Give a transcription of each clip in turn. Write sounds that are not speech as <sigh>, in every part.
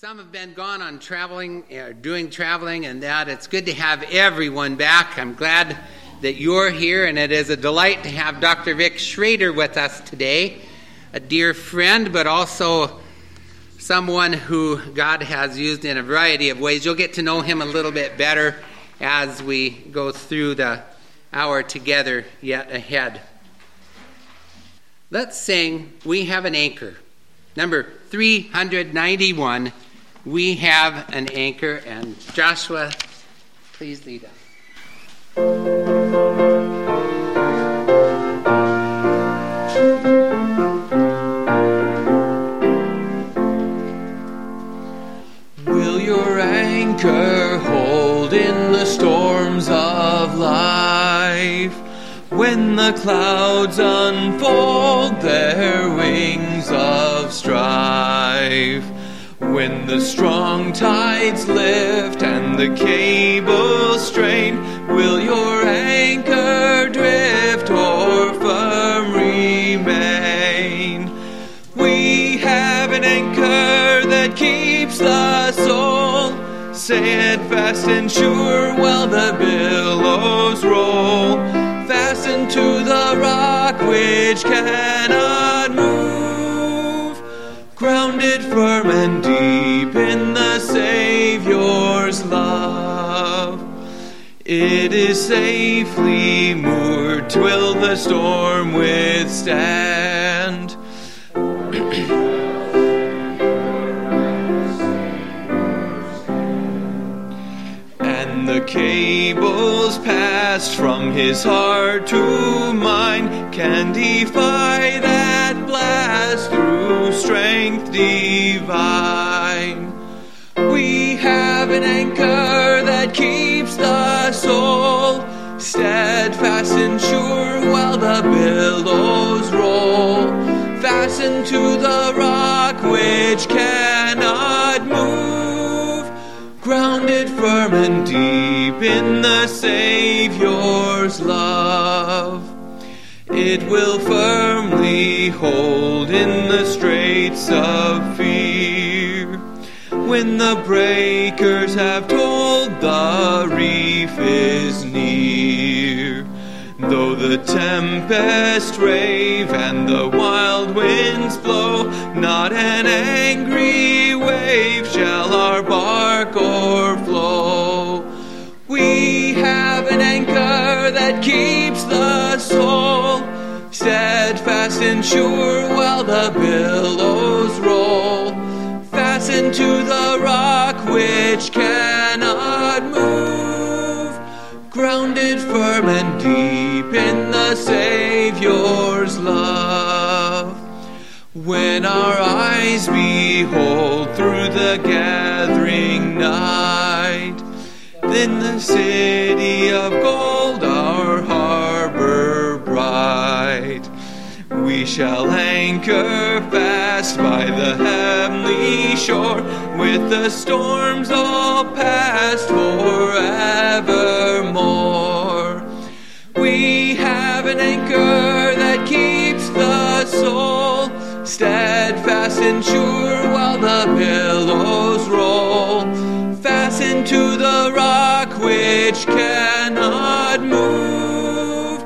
Some have been gone on traveling, uh, doing traveling, and that it's good to have everyone back. I'm glad that you're here, and it is a delight to have Dr. Vic Schrader with us today, a dear friend, but also someone who God has used in a variety of ways. You'll get to know him a little bit better as we go through the hour together yet ahead. Let's sing We Have an Anchor, number 391 we have an anchor, and Joshua, please lead us. Will your anchor hold in the storms of life? When the clouds unfold their wings of strife? When the strong tides lift and the cables strain, will your anchor drift or firm remain? We have an anchor that keeps the soul steadfast and sure while the billows roll, fastened to the rock which cannot grounded firm and deep in the Savior's love. It is safely moored, twill the storm withstand. and the cables passed from his heart to mine can defy that blast through strength divine. We have an anchor that keeps the soul steadfast and sure while the billows roll, fastened to the rock which cannot move, grounded firm and deep in the Savior's It will firmly hold in the straits of fear. When the breakers have told the reef is near, though the tempest rave and the wild winds blow, not an angry wave shall our bark and sure while the billows roll fastened to the rock which cannot move, grounded firm and deep in the Savior's love. When our eyes behold through the gathering night, then the city of gold, We shall anchor fast by the heavenly shore, with the storms all past forevermore. We have an anchor that keeps the soul steadfast and sure while the billows roll, fastened to the rock which cannot move,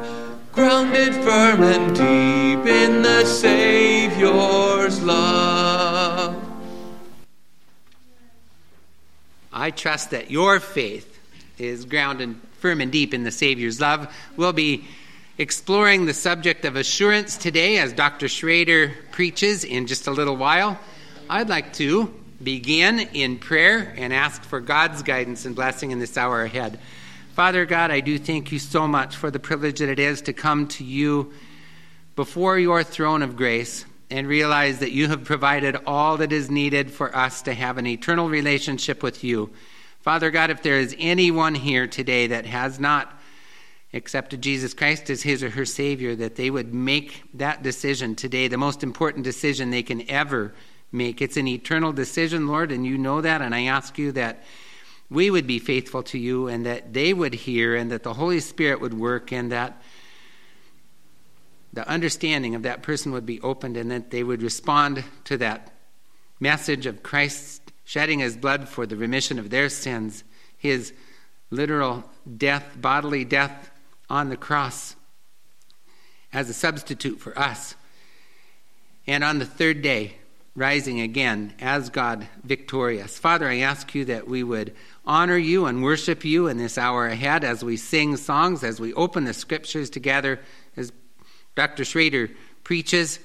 grounded firm and deep Savior's love. I trust that your faith is grounded firm and deep in the Savior's love. We'll be exploring the subject of assurance today as Dr. Schrader preaches in just a little while. I'd like to begin in prayer and ask for God's guidance and blessing in this hour ahead. Father God, I do thank you so much for the privilege that it is to come to you before your throne of grace and realize that you have provided all that is needed for us to have an eternal relationship with you. Father God, if there is anyone here today that has not accepted Jesus Christ as his or her Savior, that they would make that decision today, the most important decision they can ever make. It's an eternal decision, Lord, and you know that, and I ask you that we would be faithful to you and that they would hear and that the Holy Spirit would work and that the understanding of that person would be opened and that they would respond to that message of Christ shedding his blood for the remission of their sins, his literal death, bodily death on the cross as a substitute for us. And on the third day, rising again as God victorious. Father, I ask you that we would honor you and worship you in this hour ahead as we sing songs, as we open the scriptures together, as Dr. Schrader preaches.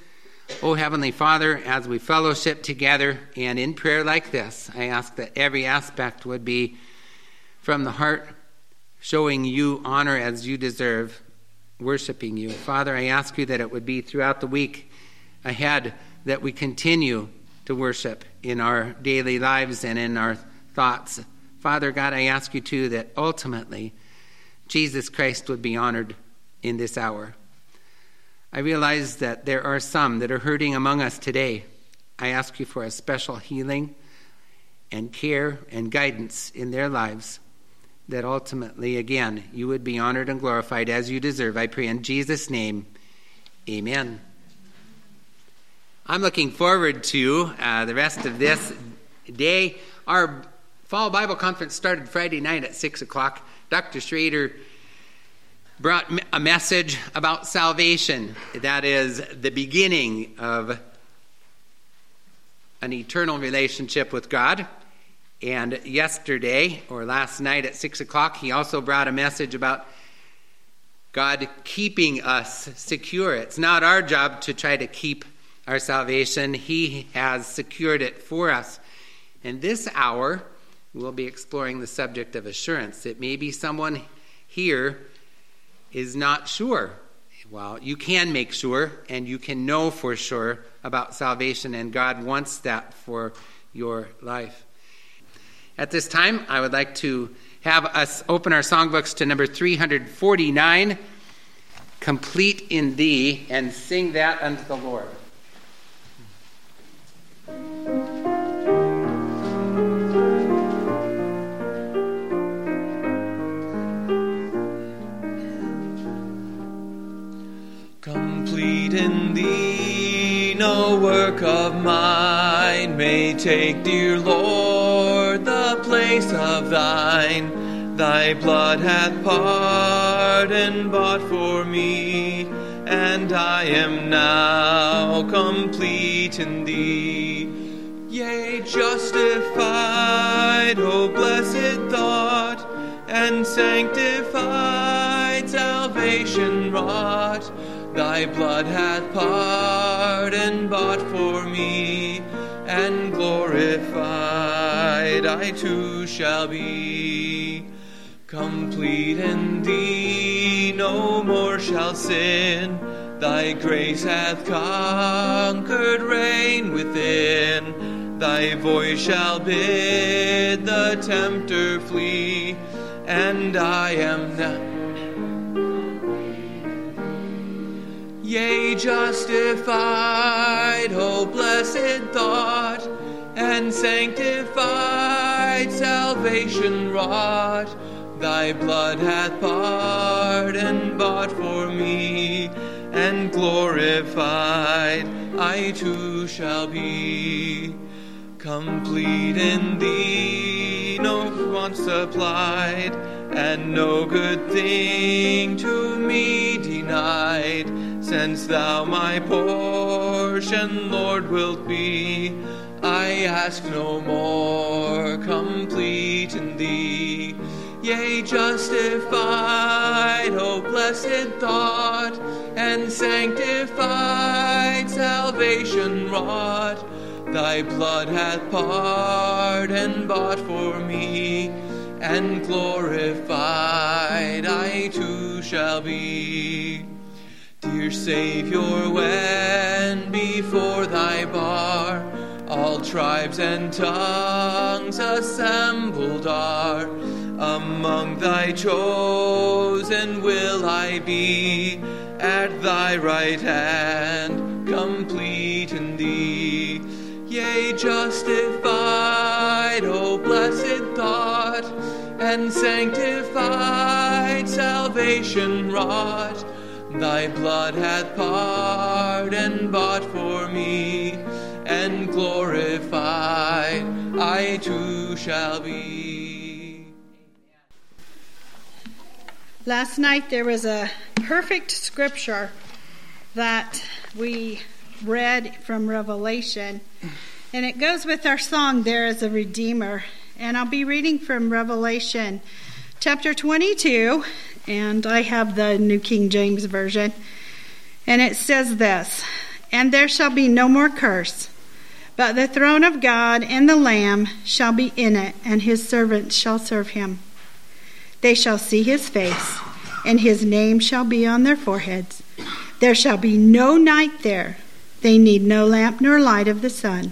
Oh, Heavenly Father, as we fellowship together and in prayer like this, I ask that every aspect would be from the heart, showing you honor as you deserve, worshiping you. Father, I ask you that it would be throughout the week ahead that we continue to worship in our daily lives and in our thoughts. Father God, I ask you too that ultimately Jesus Christ would be honored in this hour. I realize that there are some that are hurting among us today. I ask you for a special healing and care and guidance in their lives, that ultimately, again, you would be honored and glorified as you deserve. I pray in Jesus' name, amen. I'm looking forward to uh, the rest of this day. Our fall Bible conference started Friday night at 6 o'clock. Dr. Schrader brought a message about salvation. That is the beginning of an eternal relationship with God. And yesterday, or last night at 6 o'clock, he also brought a message about God keeping us secure. It's not our job to try to keep our salvation, He has secured it for us. In this hour, we'll be exploring the subject of assurance. It may be someone here is not sure. Well, you can make sure and you can know for sure about salvation, and God wants that for your life. At this time, I would like to have us open our songbooks to number 349, Complete in Thee, and sing that unto the Lord. In thee no work of mine may take, dear Lord, the place of thine. Thy blood hath pardon bought for me, and I am now complete in thee. Yea, justified, O blessed thought, and sanctified, salvation wrought Thy blood hath pardon bought for me, and glorified I too shall be. Complete in thee, no more shall sin. Thy grace hath conquered reign within. Thy voice shall bid the tempter flee, and I am now Yea, justified, O blessed thought, and sanctified, salvation wrought. Thy blood hath pardon bought for me, and glorified I too shall be. Complete in thee, no want supplied, and no good thing to me denied since thou my portion, Lord, wilt be, I ask no more, complete in thee. Yea, justified, O blessed thought, and sanctified, salvation wrought. Thy blood hath pardon bought for me, and glorified I too shall be. Dear Savior, when before thy bar all tribes and tongues assembled are, among thy chosen will I be, at thy right hand, complete in thee. Yea, justified, O blessed thought, and sanctified, salvation wrought Thy blood hath pardon bought for me, and glorified, I too shall be. Last night there was a perfect scripture that we read from Revelation, and it goes with our song, There is a Redeemer. And I'll be reading from Revelation chapter 22, and I have the New King James Version. And it says this And there shall be no more curse, but the throne of God and the Lamb shall be in it, and his servants shall serve him. They shall see his face, and his name shall be on their foreheads. There shall be no night there. They need no lamp nor light of the sun,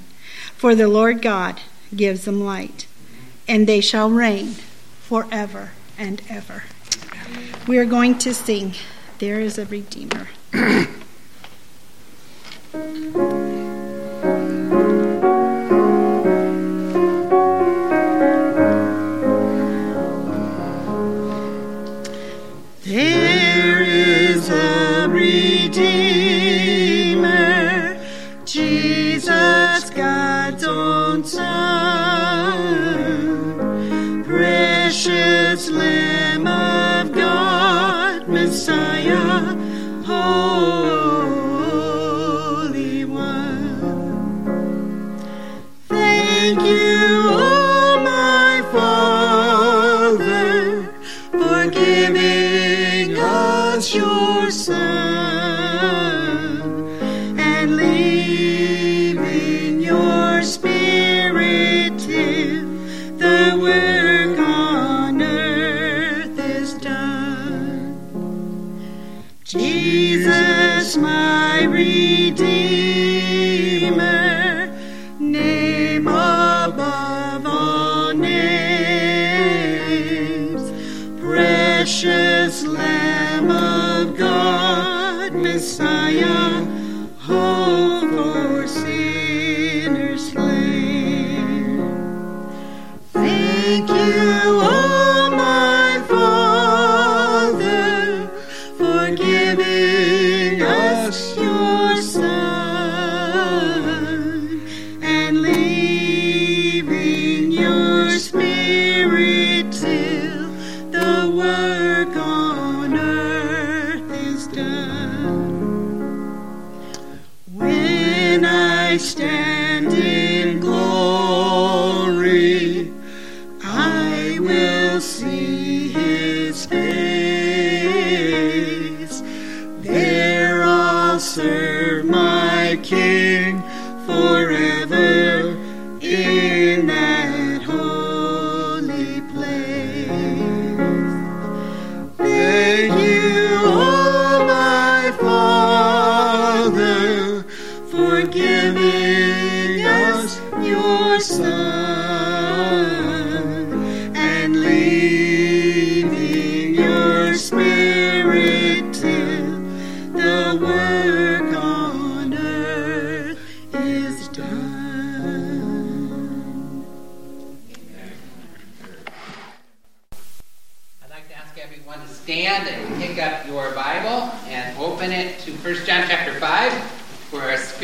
for the Lord God gives them light, and they shall reign forever and ever. We are going to sing, There is a Redeemer. <clears throat> done. When I stand in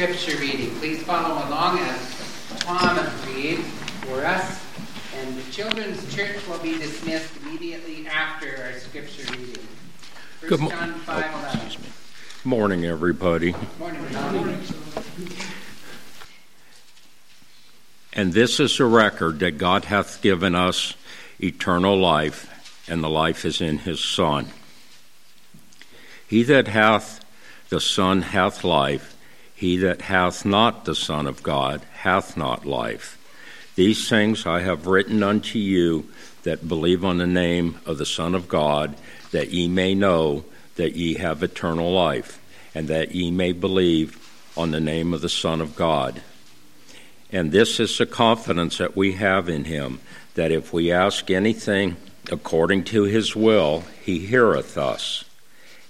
scripture reading. Please follow along as Tom reads for us. And the children's church will be dismissed immediately after our scripture reading. 1 Good mo- John 5 11. Morning, everybody. Morning, Tom. And this is a record that God hath given us eternal life, and the life is in his Son. He that hath the Son hath life, he that hath not the Son of God hath not life. These things I have written unto you that believe on the name of the Son of God, that ye may know that ye have eternal life, and that ye may believe on the name of the Son of God. And this is the confidence that we have in him, that if we ask anything according to his will, he heareth us.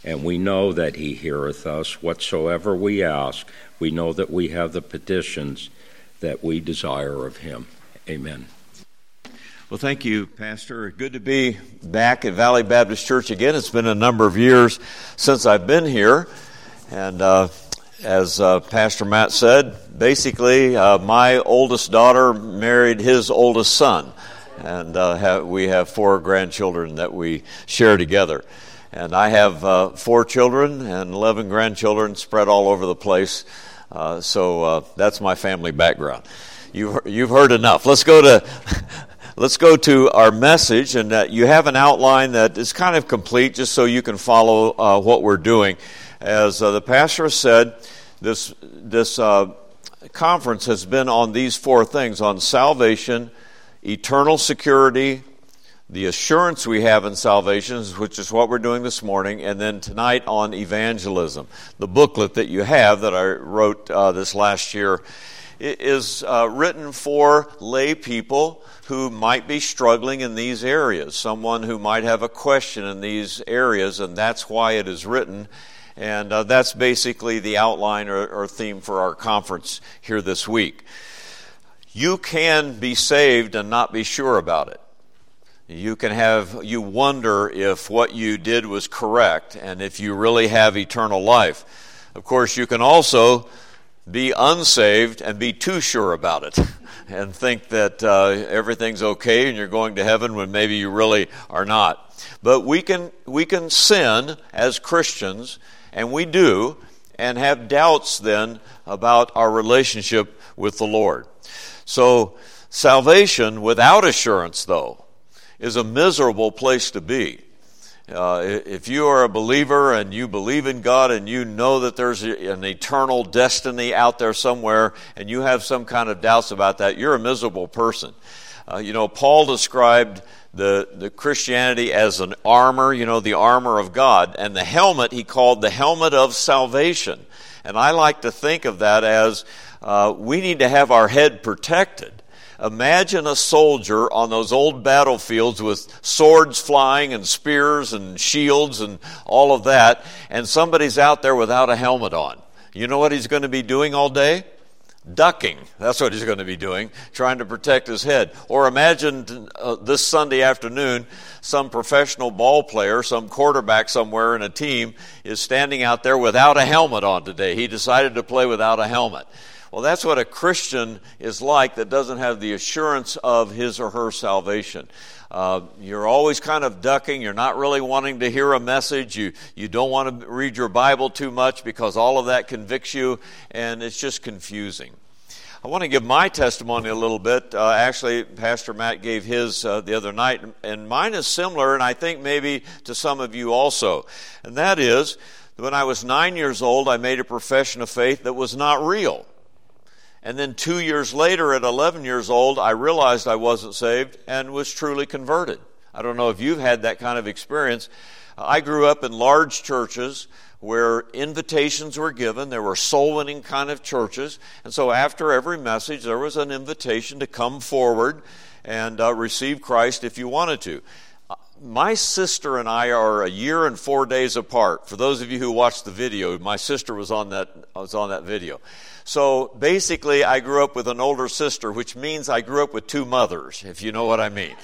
And we know that he heareth us whatsoever we ask. We know that we have the petitions that we desire of him. Amen. Well, thank you, Pastor. Good to be back at Valley Baptist Church again. It's been a number of years since I've been here, and uh, as uh, Pastor Matt said, basically, uh, my oldest daughter married his oldest son, and uh, have, we have four grandchildren that we share together. And I have uh, four children and 11 grandchildren spread all over the place. Uh, so uh, that's my family background. You've, you've heard enough. Let's go to. <laughs> Let's go to our message, and you have an outline that is kind of complete just so you can follow what we're doing. As the pastor said, this, this uh, conference has been on these four things on salvation, eternal security, the assurance we have in salvation, which is what we're doing this morning, and then tonight on evangelism. The booklet that you have that I wrote uh, this last year is uh, written for lay people who might be struggling in these areas, someone who might have a question in these areas, and that's why it is written. And uh, that's basically the outline or, or theme for our conference here this week. You can be saved and not be sure about it. You can have, you wonder if what you did was correct and if you really have eternal life. Of course, you can also be unsaved and be too sure about it <laughs> and think that uh, everything's okay and you're going to heaven when maybe you really are not. But we can, we can sin as Christians, and we do, and have doubts then about our relationship with the Lord. So, salvation without assurance, though, is a miserable place to be. Uh, if you are a believer and you believe in God and you know that there's an eternal destiny out there somewhere and you have some kind of doubts about that, you're a miserable person. Uh, you know, Paul described the, the Christianity as an armor, you know, the armor of God, and the helmet he called the helmet of salvation. And I like to think of that as uh, we need to have our head protected. Imagine a soldier on those old battlefields with swords flying and spears and shields and all of that, and somebody's out there without a helmet on. You know what he's going to be doing all day? Ducking. That's what he's going to be doing, trying to protect his head. Or imagine uh, this Sunday afternoon, some professional ball player, some quarterback somewhere in a team, is standing out there without a helmet on today. He decided to play without a helmet. Well, that's what a Christian is like that doesn't have the assurance of his or her salvation. Uh, you're always kind of ducking. You're not really wanting to hear a message. You, you don't want to read your Bible too much because all of that convicts you, and it's just confusing. I want to give my testimony a little bit. Uh, actually, Pastor Matt gave his uh, the other night, and mine is similar, and I think maybe to some of you also. And that is, when I was nine years old, I made a profession of faith that was not real. And then two years later, at 11 years old, I realized I wasn't saved and was truly converted. I don't know if you've had that kind of experience. I grew up in large churches where invitations were given. There were soul winning kind of churches. And so after every message, there was an invitation to come forward and uh, receive Christ if you wanted to. My sister and I are a year and four days apart. For those of you who watched the video, my sister was on that, was on that video. So basically, I grew up with an older sister, which means I grew up with two mothers, if you know what I mean.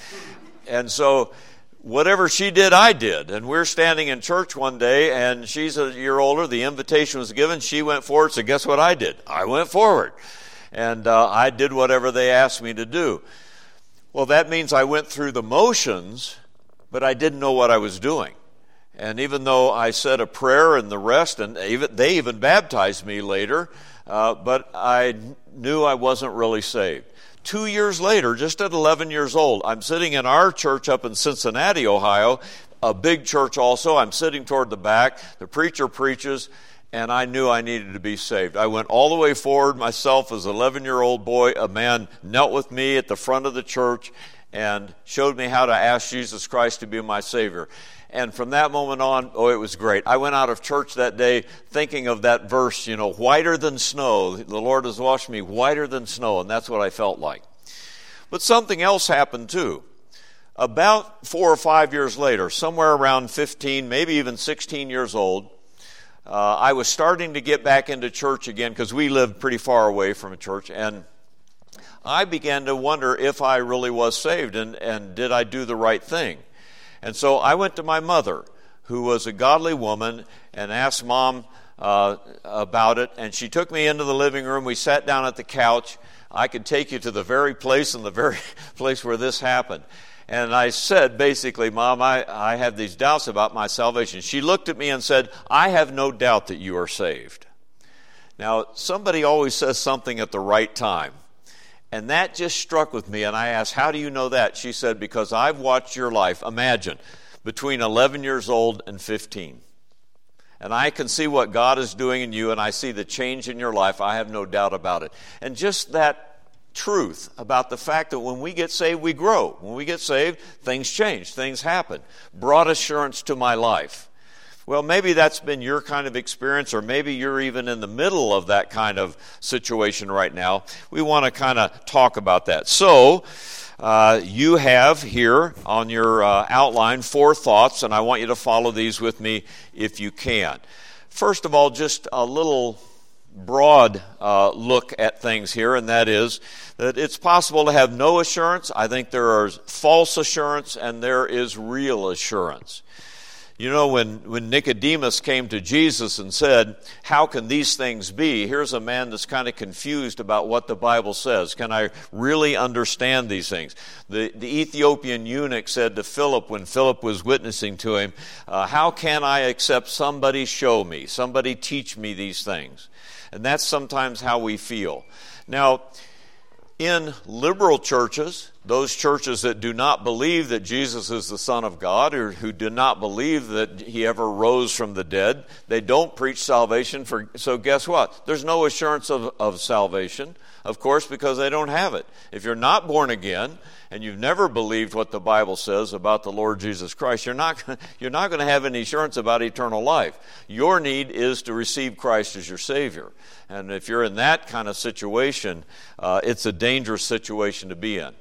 And so whatever she did, I did. And we're standing in church one day, and she's a year older. The invitation was given. She went forward. So guess what I did? I went forward. And uh, I did whatever they asked me to do. Well, that means I went through the motions, but I didn't know what I was doing. And even though I said a prayer and the rest, and even, they even baptized me later, uh, but I knew I wasn't really saved. Two years later, just at 11 years old, I'm sitting in our church up in Cincinnati, Ohio, a big church also. I'm sitting toward the back. The preacher preaches, and I knew I needed to be saved. I went all the way forward myself as an 11 year old boy. A man knelt with me at the front of the church and showed me how to ask Jesus Christ to be my Savior. And from that moment on, oh, it was great. I went out of church that day thinking of that verse, you know, whiter than snow. The Lord has washed me whiter than snow, and that's what I felt like. But something else happened too. About four or five years later, somewhere around 15, maybe even 16 years old, uh, I was starting to get back into church again because we lived pretty far away from a church, and I began to wonder if I really was saved and, and did I do the right thing. And so I went to my mother, who was a godly woman, and asked mom, uh, about it, and she took me into the living room. We sat down at the couch. I could take you to the very place and the very <laughs> place where this happened. And I said, basically, Mom, I, I have these doubts about my salvation. She looked at me and said, I have no doubt that you are saved. Now, somebody always says something at the right time. And that just struck with me, and I asked, How do you know that? She said, Because I've watched your life. Imagine, between 11 years old and 15. And I can see what God is doing in you, and I see the change in your life. I have no doubt about it. And just that truth about the fact that when we get saved, we grow. When we get saved, things change, things happen, brought assurance to my life. Well, maybe that's been your kind of experience, or maybe you're even in the middle of that kind of situation right now. We want to kind of talk about that. So, uh, you have here on your uh, outline four thoughts, and I want you to follow these with me if you can. First of all, just a little broad uh, look at things here, and that is that it's possible to have no assurance. I think there is false assurance and there is real assurance. You know, when, when Nicodemus came to Jesus and said, How can these things be? Here's a man that's kind of confused about what the Bible says. Can I really understand these things? The, the Ethiopian eunuch said to Philip when Philip was witnessing to him, uh, How can I accept somebody show me, somebody teach me these things? And that's sometimes how we feel. Now, in liberal churches, those churches that do not believe that Jesus is the Son of God or who do not believe that he ever rose from the dead, they don't preach salvation for so guess what? There's no assurance of, of salvation, of course, because they don't have it. If you're not born again and you've never believed what the Bible says about the Lord Jesus Christ, you're not you're not going to have any assurance about eternal life. Your need is to receive Christ as your Savior. And if you're in that kind of situation, uh, it's a dangerous situation to be in.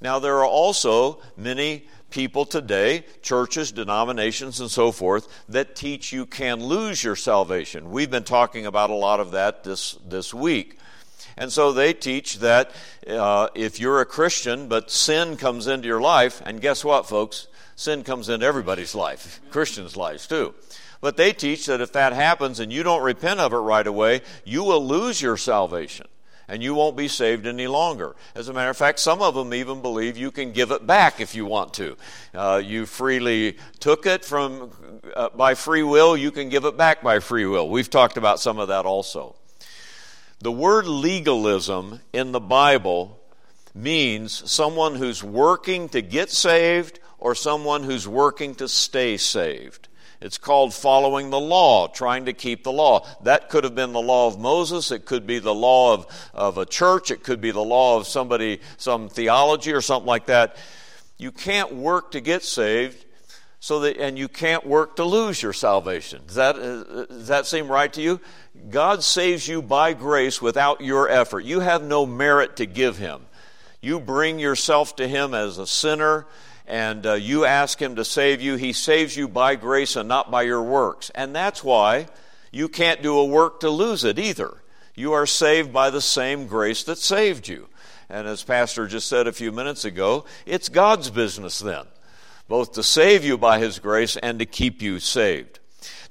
Now, there are also many people today, churches, denominations, and so forth, that teach you can lose your salvation. We've been talking about a lot of that this, this week. And so they teach that uh, if you're a Christian, but sin comes into your life, and guess what, folks? Sin comes into everybody's life, Christians' lives too. But they teach that if that happens and you don't repent of it right away, you will lose your salvation and you won't be saved any longer. As a matter of fact, some of them even believe you can give it back if you want to. Uh, you freely took it from uh, by free will, you can give it back by free will. We've talked about some of that also. The word legalism in the Bible means someone who's working to get saved or someone who's working to stay saved. It's called following the law, trying to keep the law. That could have been the law of Moses. It could be the law of, of a church. It could be the law of somebody, some theology or something like that. You can't work to get saved, so that, and you can't work to lose your salvation. Does that, uh, does that seem right to you? God saves you by grace without your effort. You have no merit to give Him. You bring yourself to Him as a sinner and uh, you ask Him to save you, He saves you by grace and not by your works. And that's why you can't do a work to lose it either. You are saved by the same grace that saved you. And as Pastor just said a few minutes ago, it's God's business then, both to save you by His grace and to keep you saved.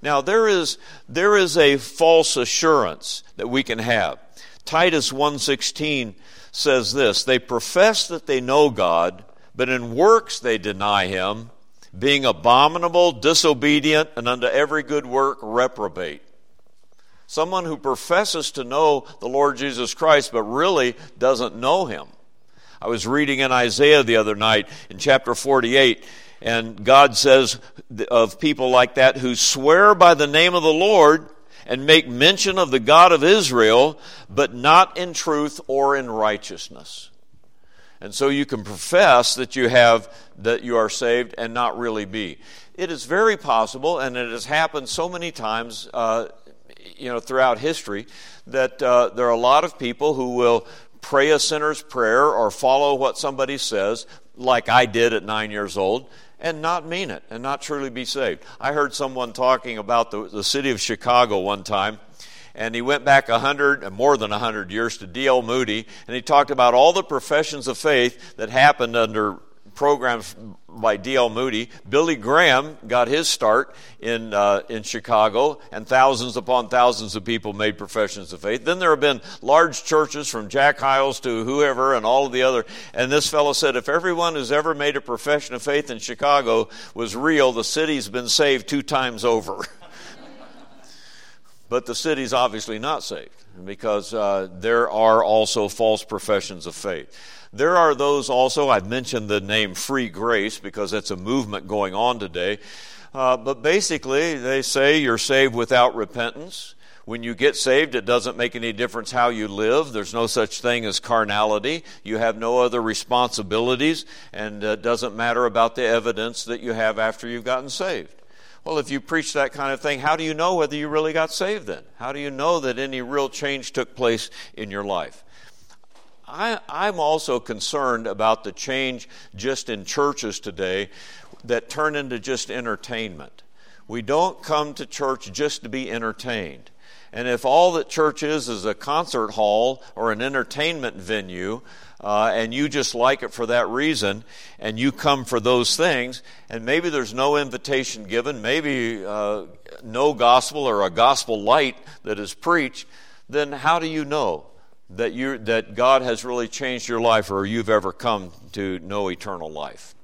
Now, there is, there is a false assurance that we can have. Titus 1.16 says this, They profess that they know God, but in works they deny him, being abominable, disobedient, and unto every good work reprobate. Someone who professes to know the Lord Jesus Christ, but really doesn't know him. I was reading in Isaiah the other night in chapter 48, and God says of people like that who swear by the name of the Lord and make mention of the God of Israel, but not in truth or in righteousness. And so you can profess that you have that you are saved and not really be. It is very possible, and it has happened so many times, uh, you know, throughout history, that uh, there are a lot of people who will pray a sinner's prayer or follow what somebody says, like I did at nine years old, and not mean it and not truly be saved. I heard someone talking about the, the city of Chicago one time and he went back a hundred, more than a hundred years to D.L. Moody, and he talked about all the professions of faith that happened under programs by D.L. Moody. Billy Graham got his start in, uh, in Chicago, and thousands upon thousands of people made professions of faith. Then there have been large churches from Jack Hyles to whoever and all of the other. And this fellow said, if everyone who's ever made a profession of faith in Chicago was real, the city's been saved two times over. <laughs> but the city's obviously not saved because uh, there are also false professions of faith. There are those also, I've mentioned the name free grace because it's a movement going on today. Uh, but basically, they say you're saved without repentance. When you get saved, it doesn't make any difference how you live. There's no such thing as carnality. You have no other responsibilities, and it doesn't matter about the evidence that you have after you've gotten saved. Well, if you preach that kind of thing, how do you know whether you really got saved then? How do you know that any real change took place in your life? I, I'm also concerned about the change just in churches today that turn into just entertainment. We don't come to church just to be entertained. And if all that church is is a concert hall or an entertainment venue, uh, and you just like it for that reason, and you come for those things, and maybe there's no invitation given, maybe uh, no gospel or a gospel light that is preached, then how do you know? That, you, that God has really changed your life or you've ever come to know eternal life.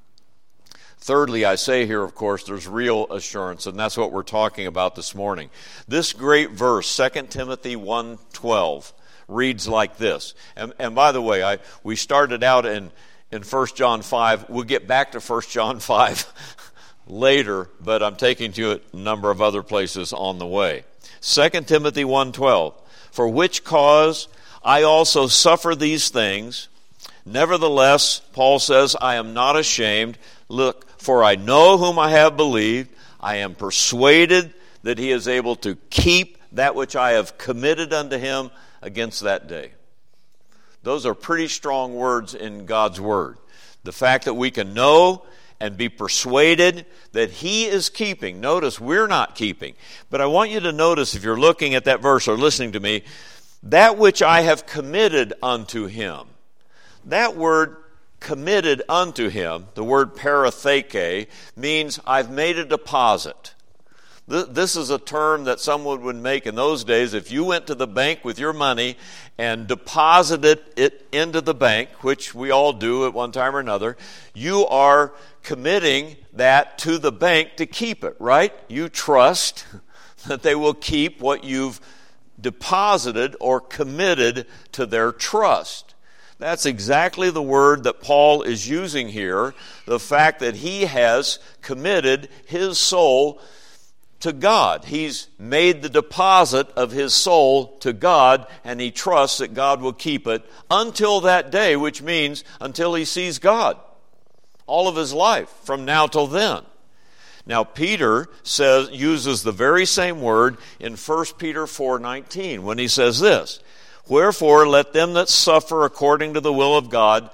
Thirdly, I say here, of course, there's real assurance, and that's what we're talking about this morning. This great verse, 2 Timothy 1.12, reads like this. And, and by the way, I, we started out in, in 1 John 5. We'll get back to 1 John <laughs> 5 <laughs> later, but I'm taking to a number of other places on the way. 2 Timothy 1.12, For which cause I also suffer these things. Nevertheless, Paul says, I am not ashamed. Look, for I know whom I have believed. I am persuaded that he is able to keep that which I have committed unto him against that day. Those are pretty strong words in God's Word. The fact that we can know and be persuaded that He is keeping. Notice we're not keeping. But I want you to notice if you're looking at that verse or listening to me, that which I have committed unto him. That word committed unto him, the word paratheke, means I've made a deposit. This is a term that someone would make in those days. If you went to the bank with your money and deposited it into the bank, which we all do at one time or another, you are committing that to the bank to keep it, right? You trust <laughs> that they will keep what you've deposited or committed to their trust. That's exactly the word that Paul is using here the fact that he has committed his soul to God. He's made the deposit of his soul to God, and he trusts that God will keep it until that day, which means until he sees God. All of his life, from now till then. Now Peter says uses the very same word in 1 Peter 4:19 when he says this, "Wherefore let them that suffer according to the will of God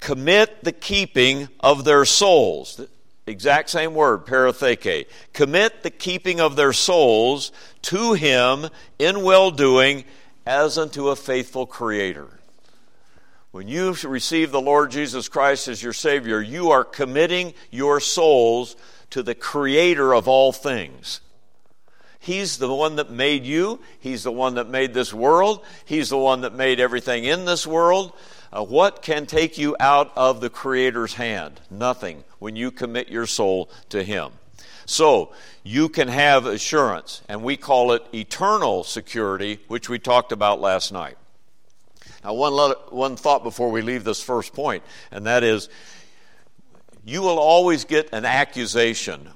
commit the keeping of their souls." Exact same word, paratheke. Commit the keeping of their souls to him in well doing as unto a faithful creator. When you receive the Lord Jesus Christ as your Savior, you are committing your souls to the creator of all things. He's the one that made you. He's the one that made this world. He's the one that made everything in this world. Uh, what can take you out of the Creator's hand? Nothing when you commit your soul to Him. So, you can have assurance, and we call it eternal security, which we talked about last night. Now, one, one thought before we leave this first point, and that is you will always get an accusation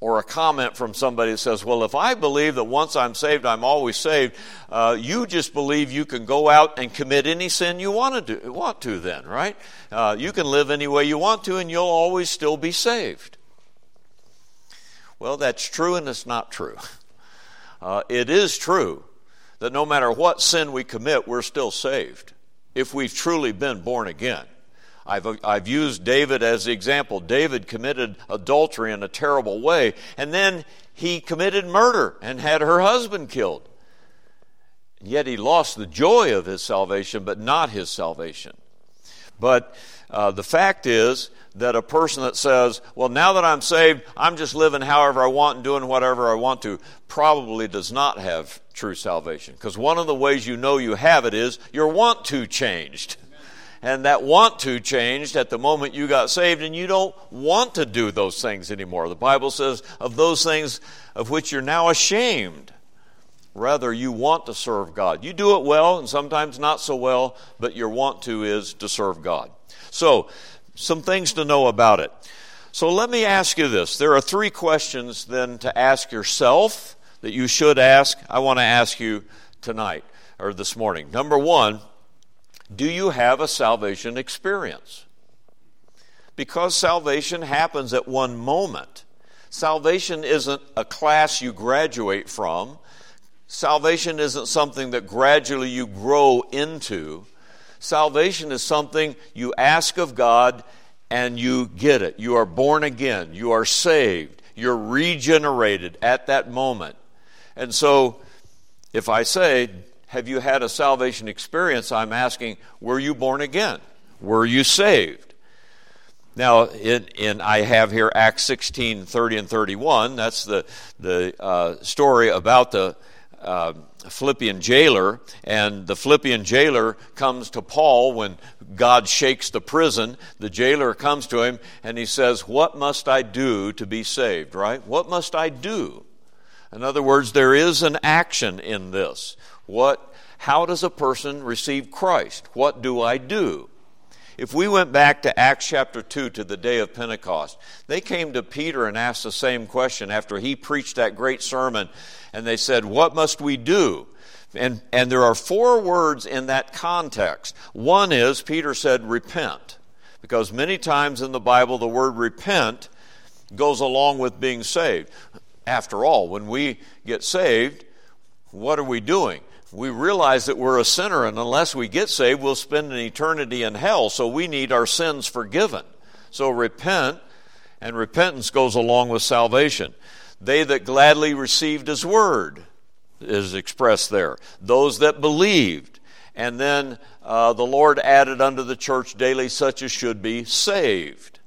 or a comment from somebody that says, Well, if I believe that once I'm saved, I'm always saved, uh, you just believe you can go out and commit any sin you want to, do, want to then, right? Uh, you can live any way you want to, and you'll always still be saved. Well, that's true, and it's not true. <laughs> Uh, it is true that no matter what sin we commit, we're still saved if we've truly been born again. I've, I've used David as the example. David committed adultery in a terrible way, and then he committed murder and had her husband killed. Yet he lost the joy of his salvation, but not his salvation. But uh, the fact is that a person that says, well, now that I'm saved, I'm just living however I want and doing whatever I want to, probably does not have true salvation. Because one of the ways you know you have it is your want to changed. <laughs> And that want to changed at the moment you got saved, and you don't want to do those things anymore. The Bible says, of those things of which you're now ashamed. Rather, you want to serve God. You do it well and sometimes not so well, but your want to is to serve God. So, some things to know about it. So, let me ask you this. There are three questions then to ask yourself that you should ask. I want to ask you tonight or this morning. Number one, do you have a salvation experience? Because salvation happens at one moment. Salvation isn't a class you graduate from. Salvation isn't something that gradually you grow into. Salvation is something you ask of God and you get it. You are born again. You are saved. You're regenerated at that moment. And so, if I say, Have you had a salvation experience? I'm asking, Were you born again? Were you saved? Now, in, in, I have here Acts 16, 30 and 31. That's the, the uh, story about the uh, Philippian jailer, and the Philippian jailer comes to Paul when God shakes the prison. The jailer comes to him and he says, What must I do to be saved, right? What must I do? In other words, there is an action in this. What, how does a person receive Christ? What do I do? If we went back to Acts chapter 2 to the day of Pentecost, they came to Peter and asked the same question after he preached that great sermon, and they said, What must we do? And, and there are four words in that context. One is, Peter said, repent. Because many times in the Bible, the word repent goes along with being saved. After all, when we get saved, what are we doing? We realize that we're a sinner, and unless we get saved, we'll spend an eternity in hell. So we need our sins forgiven. So repent, and repentance goes along with salvation. They that gladly received his word is expressed there. Those that believed. And then uh, the Lord added unto the church daily such as should be saved.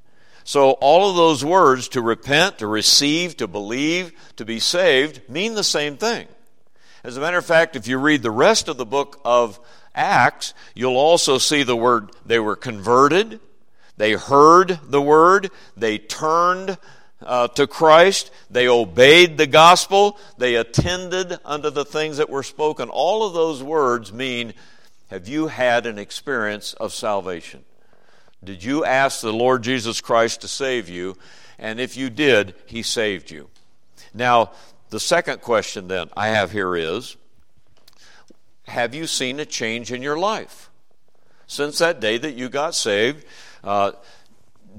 So all of those words to repent, to receive, to believe, to be saved mean the same thing. As a matter of fact, if you read the rest of the book of Acts, you'll also see the word they were converted, they heard the word, they turned uh, to Christ, they obeyed the gospel, they attended unto the things that were spoken. All of those words mean have you had an experience of salvation? Did you ask the Lord Jesus Christ to save you? And if you did, He saved you. Now, the second question then I have here is Have you seen a change in your life? Since that day that you got saved, uh,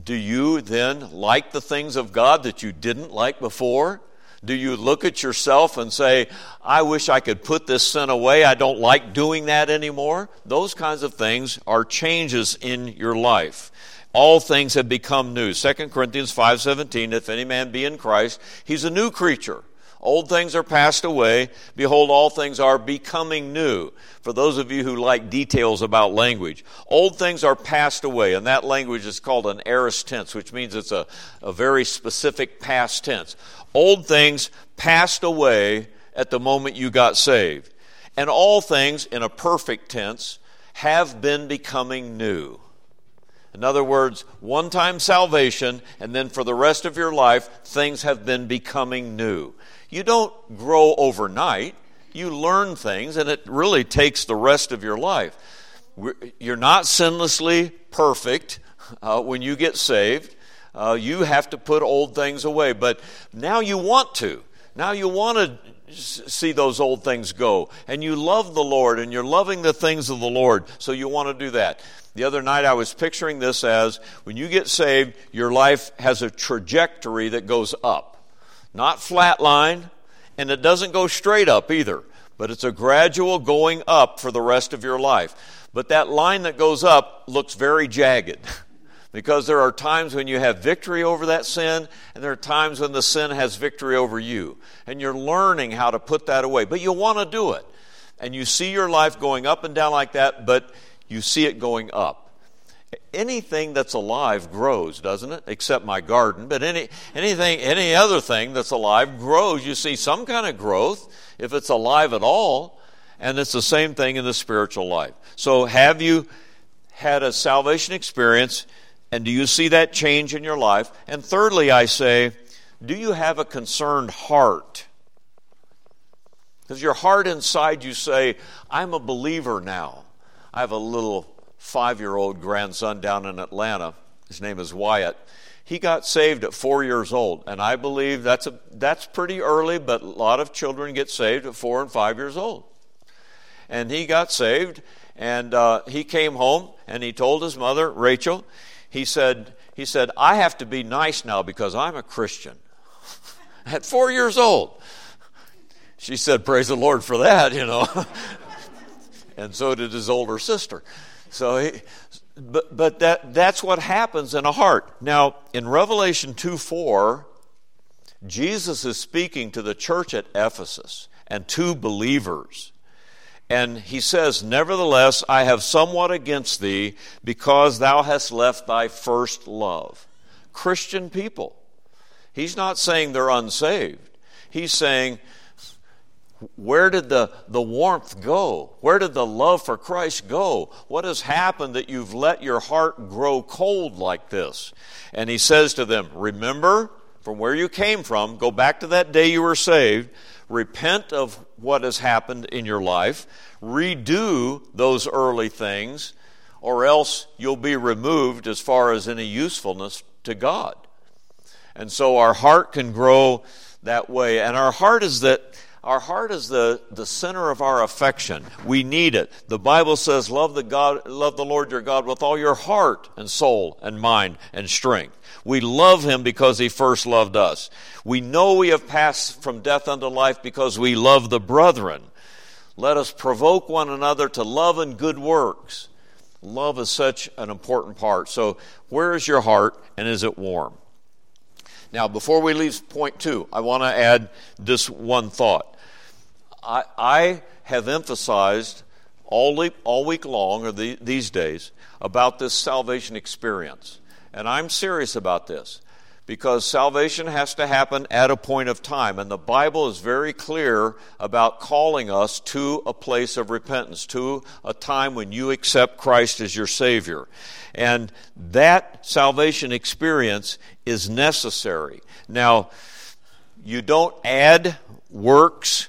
do you then like the things of God that you didn't like before? Do you look at yourself and say, I wish I could put this sin away. I don't like doing that anymore? Those kinds of things are changes in your life. All things have become new. 2 Corinthians 5:17, if any man be in Christ, he's a new creature. Old things are passed away. Behold, all things are becoming new. For those of you who like details about language, old things are passed away, and that language is called an aorist tense, which means it's a, a very specific past tense. Old things passed away at the moment you got saved. And all things, in a perfect tense, have been becoming new. In other words, one time salvation, and then for the rest of your life, things have been becoming new. You don't grow overnight. You learn things, and it really takes the rest of your life. You're not sinlessly perfect uh, when you get saved. Uh, you have to put old things away, but now you want to. Now you want to see those old things go. And you love the Lord and you're loving the things of the Lord, so you want to do that. The other night I was picturing this as when you get saved, your life has a trajectory that goes up not flat line, and it doesn't go straight up either, but it's a gradual going up for the rest of your life. But that line that goes up looks very jagged <laughs> because there are times when you have victory over that sin, and there are times when the sin has victory over you. And you're learning how to put that away, but you want to do it. And you see your life going up and down like that, but you see it going up. anything that's alive grows, doesn't it? Except my garden, but any anything any other thing that's alive grows. You see some kind of growth if it's alive at all, and it's the same thing in the spiritual life. So have you had a salvation experience and do you see that change in your life? And thirdly, I say, do you have a concerned heart? Because your heart inside you say, I'm a believer now? I have a little five year old grandson down in Atlanta. His name is Wyatt. He got saved at four years old, and I believe that's, a, that's pretty early, but a lot of children get saved at four and five years old. And he got saved, and uh, he came home, and he told his mother, Rachel, he said, he said, I have to be nice now because I'm a Christian. <laughs> at four years old. She said, Praise the Lord for that, you know. <laughs> and so did his older sister. So he, but, but that, that's what happens in a heart. Now, in Revelation 2 4, Jesus is speaking to the church at Ephesus and to believers. And he says, Nevertheless, I have somewhat against thee because thou hast left thy first love. Christian people. He's not saying they're unsaved. He's saying where did the, the warmth go? Where did the love for Christ go? What has happened that you've let your heart grow cold like this? And he says to them, Remember from where you came from, go back to that day you were saved, repent of what has happened in your life, redo those early things, or else you'll be removed as far as any usefulness to God. And so our heart can grow that way. And our heart is that our heart is the, the center of our affection. We need it. The Bible says, love the God, love the Lord your God with all your heart and soul and mind and strength. We love him because he first loved us. We know we have passed from death unto life because we love the brethren. Let us provoke one another to love and good works. Love is such an important part. So, where is your heart and is it warm? Now, before we leave point two, I want to add this one thought. I, I have emphasized all week, all week long, or the, these days, about this salvation experience. And I'm serious about this because salvation has to happen at a point of time. And the Bible is very clear about calling us to a place of repentance, to a time when you accept Christ as your Savior. And that salvation experience is necessary. Now, you don't add works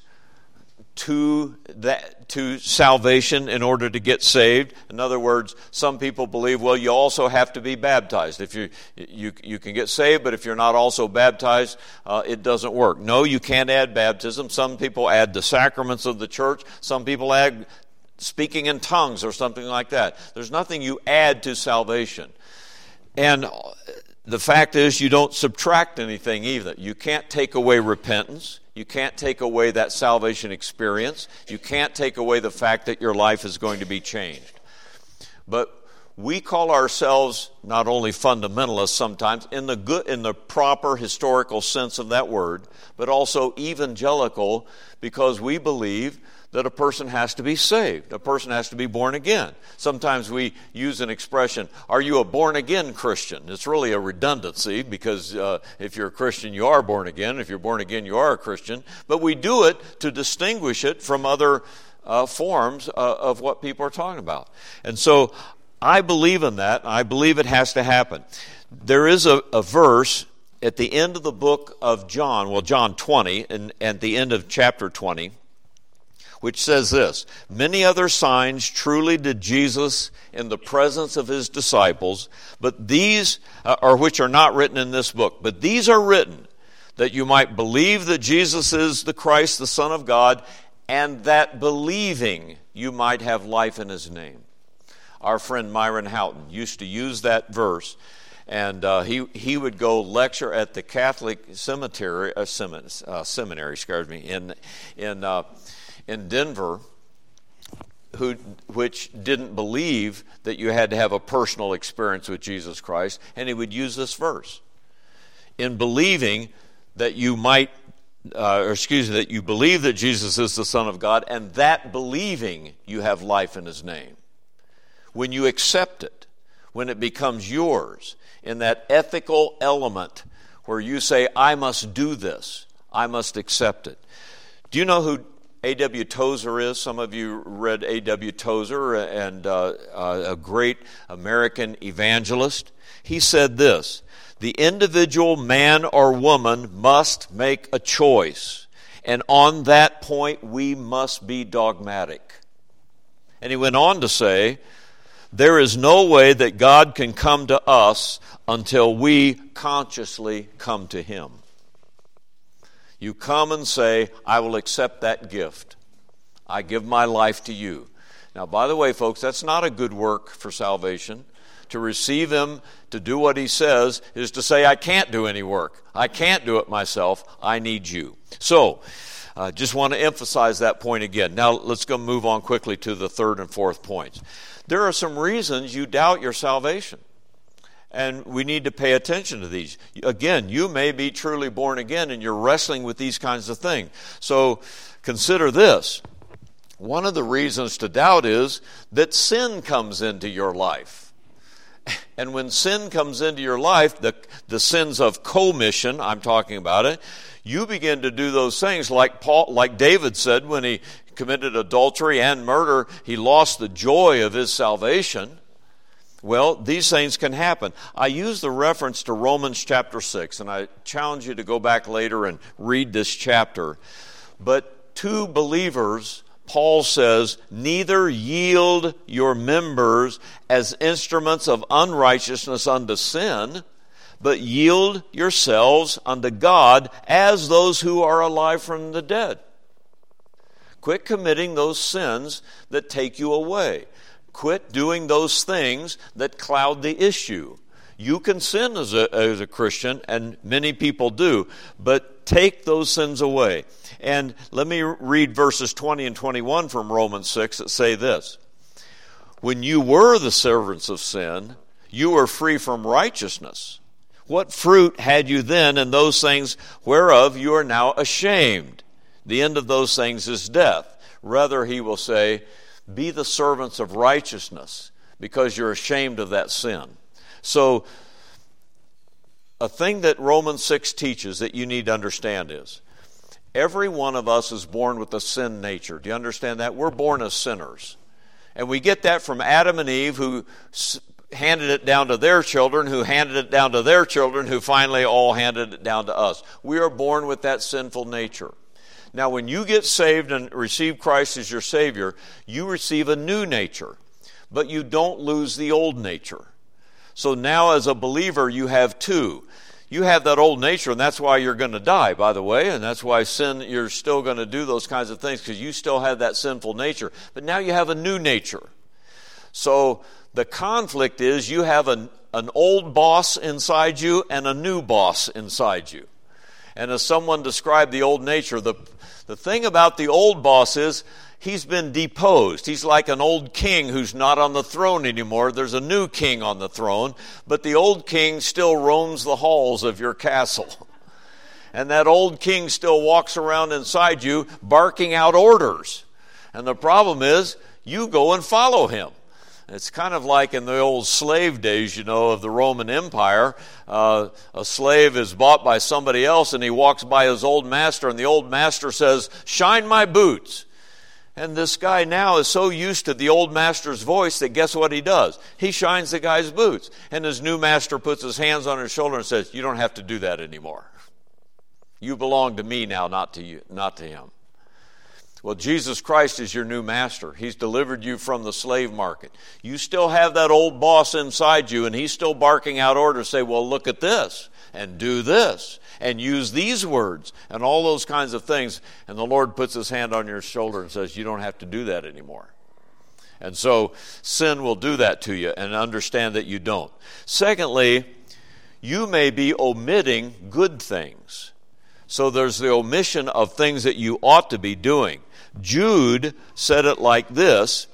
to that to salvation in order to get saved. In other words, some people believe, well, you also have to be baptized. If you you you can get saved, but if you're not also baptized, uh, it doesn't work. No, you can't add baptism. Some people add the sacraments of the church. Some people add speaking in tongues or something like that. There's nothing you add to salvation. And the fact is, you don't subtract anything either. You can't take away repentance. You can't take away that salvation experience. You can't take away the fact that your life is going to be changed. But we call ourselves not only fundamentalists sometimes in the good in the proper historical sense of that word, but also evangelical because we believe that a person has to be saved. A person has to be born again. Sometimes we use an expression, Are you a born again Christian? It's really a redundancy because uh, if you're a Christian, you are born again. If you're born again, you are a Christian. But we do it to distinguish it from other uh, forms uh, of what people are talking about. And so I believe in that. I believe it has to happen. There is a, a verse at the end of the book of John, well, John 20, and at the end of chapter 20 which says this Many other signs truly did Jesus in the presence of his disciples, but these uh, are which are not written in this book, but these are written that you might believe that Jesus is the Christ, the Son of God, and that believing you might have life in his name. Our friend Myron Houghton used to use that verse and uh, he he would go lecture at the Catholic cemetery, uh, seminary, uh, seminary, excuse me, in in uh, in Denver who, which didn't believe that you had to have a personal experience with Jesus Christ, and he would use this verse. In believing that you might, uh, or excuse me, that you believe that Jesus is the Son of God, and that believing you have life in his name. When you accept it, when it becomes yours in that ethical element where you say, I must do this, I must accept it. Do you know who A.W. Tozer is? Some of you read A.W. Tozer and uh, uh, a great American evangelist. He said this The individual man or woman must make a choice, and on that point, we must be dogmatic. And he went on to say, there is no way that God can come to us until we consciously come to Him. You come and say, I will accept that gift. I give my life to you. Now, by the way, folks, that's not a good work for salvation. To receive Him, to do what He says, is to say, I can't do any work. I can't do it myself. I need you. So, I uh, just want to emphasize that point again. Now, let's go move on quickly to the third and fourth points. There are some reasons you doubt your salvation. And we need to pay attention to these. Again, you may be truly born again and you're wrestling with these kinds of things. So consider this. One of the reasons to doubt is that sin comes into your life. <laughs> And when sin comes into your life, the, the sins of commission, I'm talking about it, you begin to do those things like Paul, like David said when he committed adultery and murder, he lost the joy of his salvation. Well, these things can happen. I use the reference to Romans chapter 6, and I challenge you to go back later and read this chapter. But to believers, Paul says, Neither yield your members as instruments of unrighteousness unto sin, but yield yourselves unto God as those who are alive from the dead. Quit committing those sins that take you away. Quit doing those things that cloud the issue. You can sin as a, as a Christian, and many people do, but take those sins away. And let me read verses 20 and 21 from Romans 6 that say this When you were the servants of sin, you were free from righteousness. What fruit had you then in those things whereof you are now ashamed? The end of those things is death. Rather, he will say, Be the servants of righteousness because you're ashamed of that sin. So, a thing that Romans 6 teaches that you need to understand is every one of us is born with a sin nature. Do you understand that? We're born as sinners. And we get that from Adam and Eve, who handed it down to their children, who handed it down to their children, who finally all handed it down to us. We are born with that sinful nature. Now, when you get saved and receive Christ as your Savior, you receive a new nature, but you don't lose the old nature. So now, as a believer, you have two. You have that old nature, and that's why you're going to die, by the way, and that's why sin, you're still going to do those kinds of things because you still have that sinful nature. But now you have a new nature. So the conflict is you have an, an old boss inside you and a new boss inside you. And as someone described the old nature, the, the thing about the old boss is he's been deposed. He's like an old king who's not on the throne anymore. There's a new king on the throne, but the old king still roams the halls of your castle. <laughs> And that old king still walks around inside you barking out orders. And the problem is, you go and follow him. It's kind of like in the old slave days, you know, of the Roman Empire. Uh, a slave is bought by somebody else and he walks by his old master, and the old master says, Shine my boots. And this guy now is so used to the old master's voice that guess what he does? He shines the guy's boots. And his new master puts his hands on his shoulder and says, You don't have to do that anymore. You belong to me now, not to you, not to him. Well, Jesus Christ is your new master. He's delivered you from the slave market. You still have that old boss inside you, and he's still barking out orders. Say, well, look at this, and do this, and use these words, and all those kinds of things. And the Lord puts his hand on your shoulder and says, you don't have to do that anymore. And so sin will do that to you, and understand that you don't. Secondly, you may be omitting good things. So there's the omission of things that you ought to be doing. Jude said it like this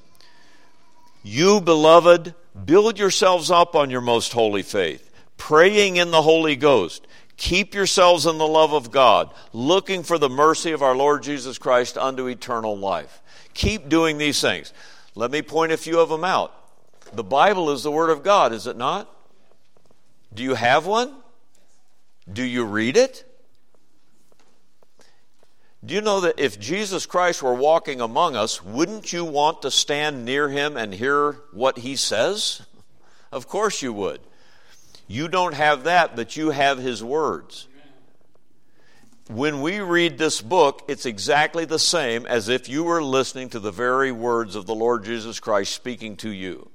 You, beloved, build yourselves up on your most holy faith, praying in the Holy Ghost. Keep yourselves in the love of God, looking for the mercy of our Lord Jesus Christ unto eternal life. Keep doing these things. Let me point a few of them out. The Bible is the Word of God, is it not? Do you have one? Do you read it? Do you know that if Jesus Christ were walking among us, wouldn't you want to stand near him and hear what he says? Of course you would. You don't have that, but you have his words. When we read this book, it's exactly the same as if you were listening to the very words of the Lord Jesus Christ speaking to you.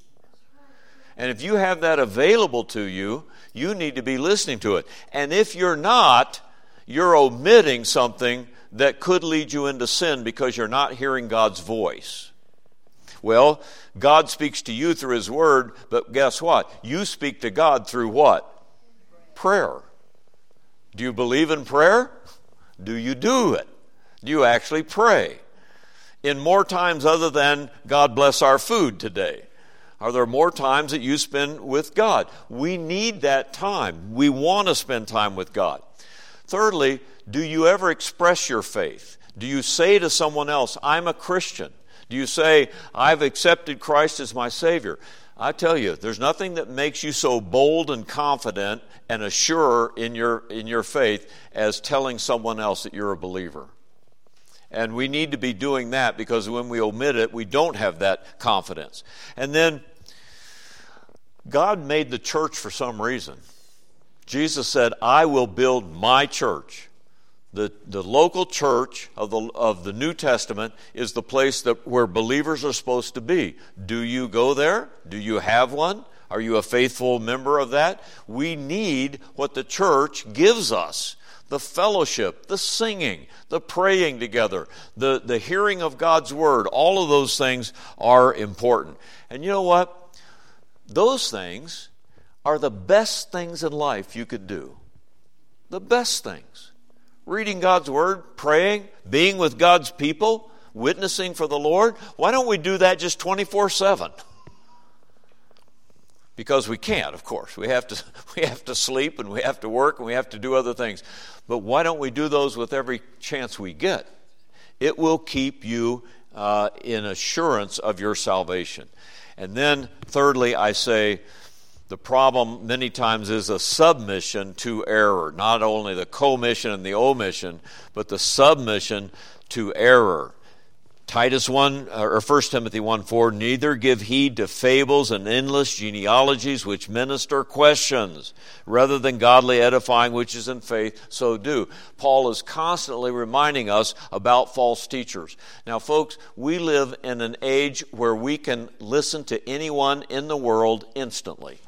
And if you have that available to you, you need to be listening to it. And if you're not, you're omitting something that could lead you into sin because you're not hearing God's voice. Well, God speaks to you through His Word, but guess what? You speak to God through what? Prayer. Do you believe in prayer? Do you do it? Do you actually pray? In more times other than God bless our food today. Are there more times that you spend with God? We need that time. We want to spend time with God. Thirdly, do you ever express your faith? Do you say to someone else, I'm a Christian? Do you say, I've accepted Christ as my Savior? I tell you, there's nothing that makes you so bold and confident and assured in your, in your faith as telling someone else that you're a believer. And we need to be doing that because when we omit it, we don't have that confidence. And then, God made the church for some reason. Jesus said, I will build my church. The, the local church of the, of the New Testament is the place that, where believers are supposed to be. Do you go there? Do you have one? Are you a faithful member of that? We need what the church gives us the fellowship, the singing, the praying together, the, the hearing of God's word. All of those things are important. And you know what? Those things are the best things in life you could do. The best things. Reading God's word, praying, being with God's people, witnessing for the Lord. Why don't we do that just 24 7? because we can't, of course. We have to <laughs> we have to sleep and we have to work and we have to do other things. But why don't we do those with every chance we get? It will keep you uh, in assurance of your salvation. And then, thirdly, I say the problem many times is a submission to error, not only the commission and the omission, but the submission to error. Titus 1 uh, or 1 Timothy 1 4 neither give heed to fables and endless genealogies which minister questions. Rather than godly edifying which is in faith so do. Paul is constantly reminding us about false teachers. Now folks we live in an age where we can listen to anyone in the world instantly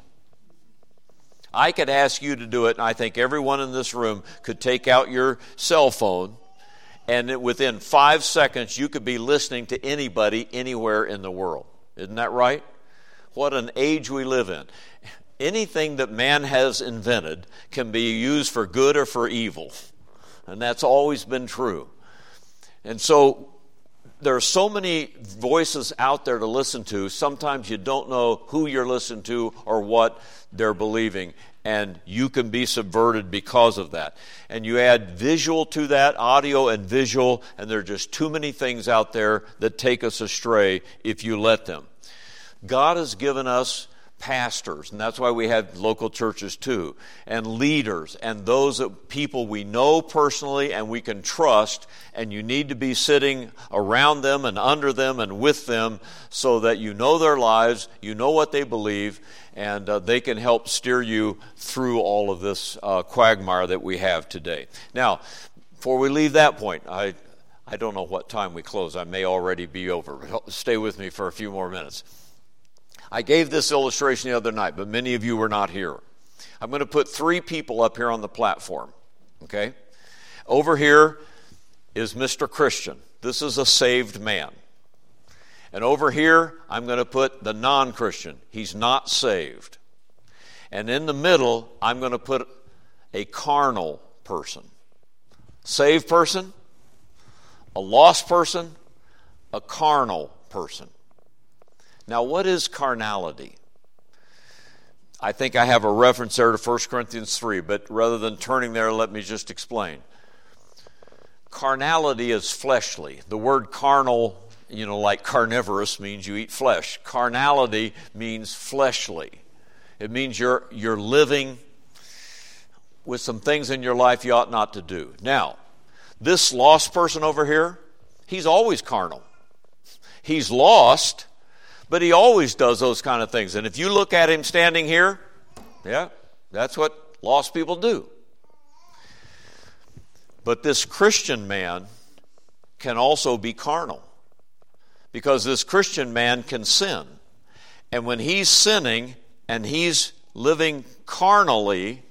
I could ask you to do it and I think everyone in this room could take out your cell phone and within five seconds, you could be listening to anybody anywhere in the world. Isn't that right? What an age we live in. Anything that man has invented can be used for good or for evil. And that's always been true. And so there are so many voices out there to listen to. Sometimes you don't know who you're listening to or what they're believing and you can be subverted because of that. And you add visual to that, audio and visual, and there are just too many things out there that take us astray if you let them. God has given us pastors, and that's why we have local churches too, and leaders, and those people we know personally and we can trust, and you need to be sitting around them and under them and with them so that you know their lives, you know what they believe, and uh, they can help steer you through all of this uh, quagmire that we have today. Now, before we leave that point, I, I don't know what time we close. I may already be over. but Stay with me for a few more minutes. I gave this illustration the other night, but many of you were not here. I'm going to put three people up here on the platform. Okay? Over here is Mr. Christian. This is a saved man. And over here, I'm going to put the non Christian. He's not saved. And in the middle, I'm going to put a carnal person. Saved person, a lost person, a carnal person. Now, what is carnality? I think I have a reference there to 1 Corinthians 3, but rather than turning there, let me just explain. Carnality is fleshly. The word carnal you know, like carnivorous means you eat flesh. Carnality means fleshly. It means you're, you're living with some things in your life you ought not to do. Now, this lost person over here, he's always carnal. He's lost, but he always does those kind of things. And if you look at him standing here, yeah, that's what lost people do. But this Christian man can also be carnal because this Christian man can sin. And when he's sinning and he's living carnally,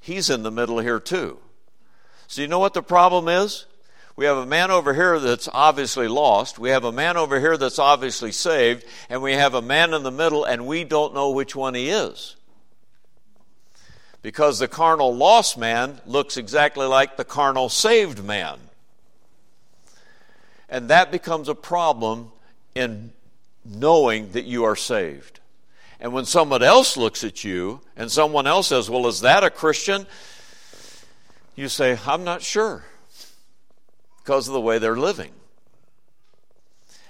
he's in the middle here too. So, you know what the problem is? We have a man over here that's obviously lost. We have a man over here that's obviously saved. And we have a man in the middle, and we don't know which one he is. Because the carnal lost man looks exactly like the carnal saved man. And that becomes a problem in knowing that you are saved. And when someone else looks at you and someone else says, Well, is that a Christian? You say, I'm not sure because of the way they're living.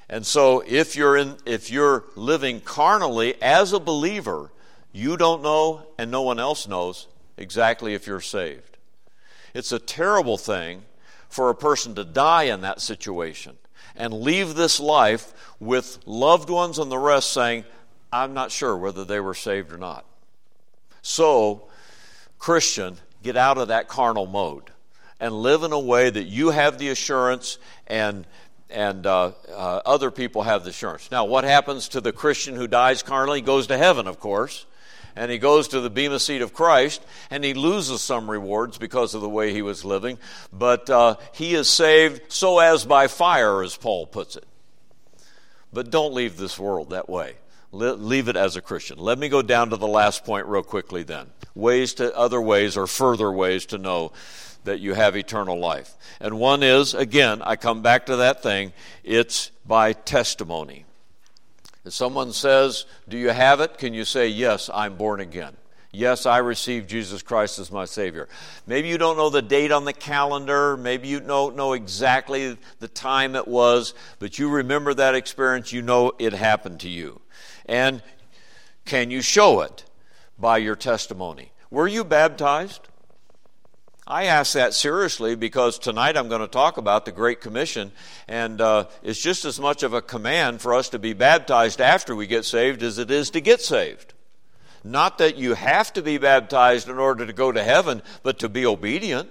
And so if you're in if you're living carnally as a believer, you don't know and no one else knows exactly if you're saved. It's a terrible thing for a person to die in that situation and leave this life with loved ones and the rest saying, I'm not sure whether they were saved or not. So, Christian, get out of that carnal mode and live in a way that you have the assurance and and uh, uh, other people have the assurance. Now, what happens to the Christian who dies carnally? He goes to heaven, of course, and he goes to the bema seat of Christ, and he loses some rewards because of the way he was living, but uh, he is saved so as by fire, as Paul puts it. But don't leave this world that way. leave it as a Christian. Let me go down to the last point real quickly then. Ways to other ways or further ways to know that you have eternal life. And one is, again, I come back to that thing, it's by testimony. If someone says, Do you have it? Can you say, Yes, I'm born again? Yes, I received Jesus Christ as my Savior. Maybe you don't know the date on the calendar. Maybe you don't know exactly the time it was, but you remember that experience. You know it happened to you. And can you show it by your testimony? Were you baptized? I ask that seriously because tonight I'm going to talk about the Great Commission, and uh, it's just as much of a command for us to be baptized after we get saved as it is to get saved. Not that you have to be baptized in order to go to heaven, but to be obedient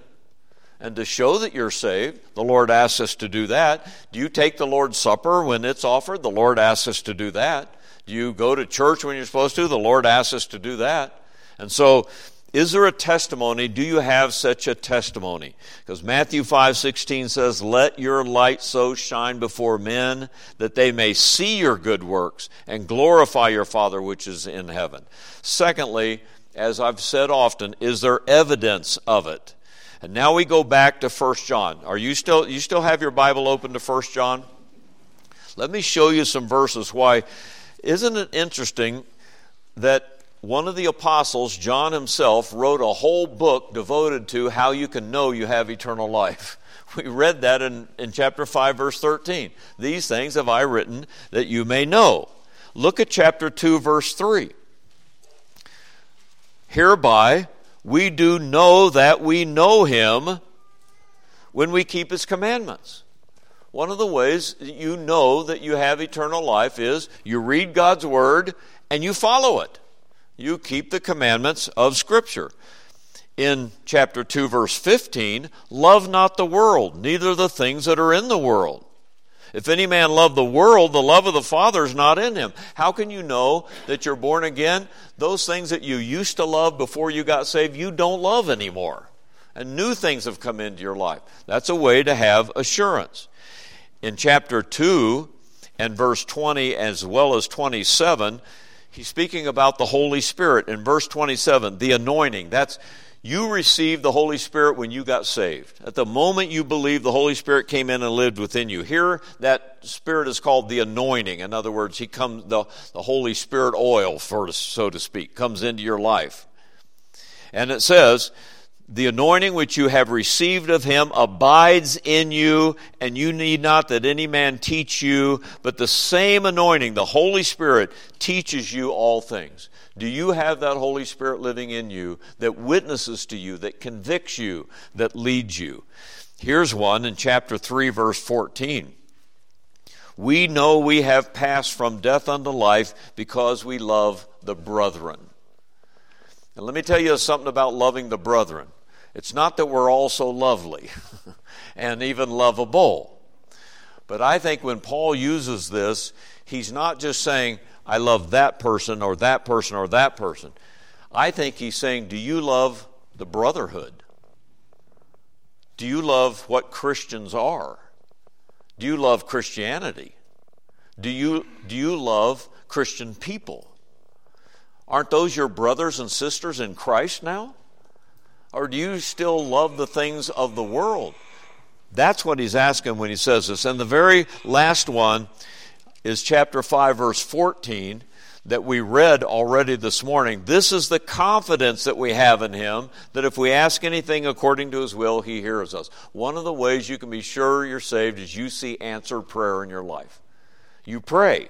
and to show that you're saved. The Lord asks us to do that. Do you take the Lord's Supper when it's offered? The Lord asks us to do that. Do you go to church when you're supposed to? The Lord asks us to do that. And so is there a testimony? Do you have such a testimony? Because Matthew 5:16 says, "Let your light so shine before men that they may see your good works and glorify your Father which is in heaven." Secondly, as I've said often, is there evidence of it? And now we go back to 1 John. Are you still you still have your Bible open to 1 John? Let me show you some verses why isn't it interesting that one of the apostles, John himself, wrote a whole book devoted to how you can know you have eternal life. <laughs> We read that in, in chapter 5, verse 13. These things have I written that you may know. Look at chapter 2, verse 3. Hereby we do know that we know him when we keep his commandments. One of the ways you know that you have eternal life is you read God's word and you follow it you keep the commandments of Scripture. In chapter 2, verse 15, love not the world, neither the things that are in the world. If any man love the world, the love of the Father is not in him. How can you know that you're born again? Those things that you used to love before you got saved, you don't love anymore. And new things have come into your life. That's a way to have assurance. In chapter 2 and verse 20 as well as 27, he's speaking about the Holy Spirit in verse 27, the anointing. That's you received the Holy Spirit when you got saved. At the moment you believed, the Holy Spirit came in and lived within you. Here, that Spirit is called the anointing. In other words, he comes the, the Holy Spirit oil, for so to speak, comes into your life. And it says the anointing which you have received of him abides in you, and you need not that any man teach you, but the same anointing, the Holy Spirit, teaches you all things. Do you have that Holy Spirit living in you that witnesses to you, that convicts you, that leads you? Here's one in chapter 3, verse 14. We know we have passed from death unto life because we love the brethren. And let me tell you something about loving the brethren. It's not that we're all so lovely <laughs> and even lovable. But I think when Paul uses this, he's not just saying, I love that person or that person or that person. I think he's saying, Do you love the brotherhood? Do you love what Christians are? Do you love Christianity? Do you, do you love Christian people? Aren't those your brothers and sisters in Christ now? Or do you still love the things of the world? That's what he's asking when he says this. And the very last one is chapter 5, verse 14, that we read already this morning. This is the confidence that we have in him that if we ask anything according to his will, he hears us. One of the ways you can be sure you're saved is you see answered prayer in your life. You pray,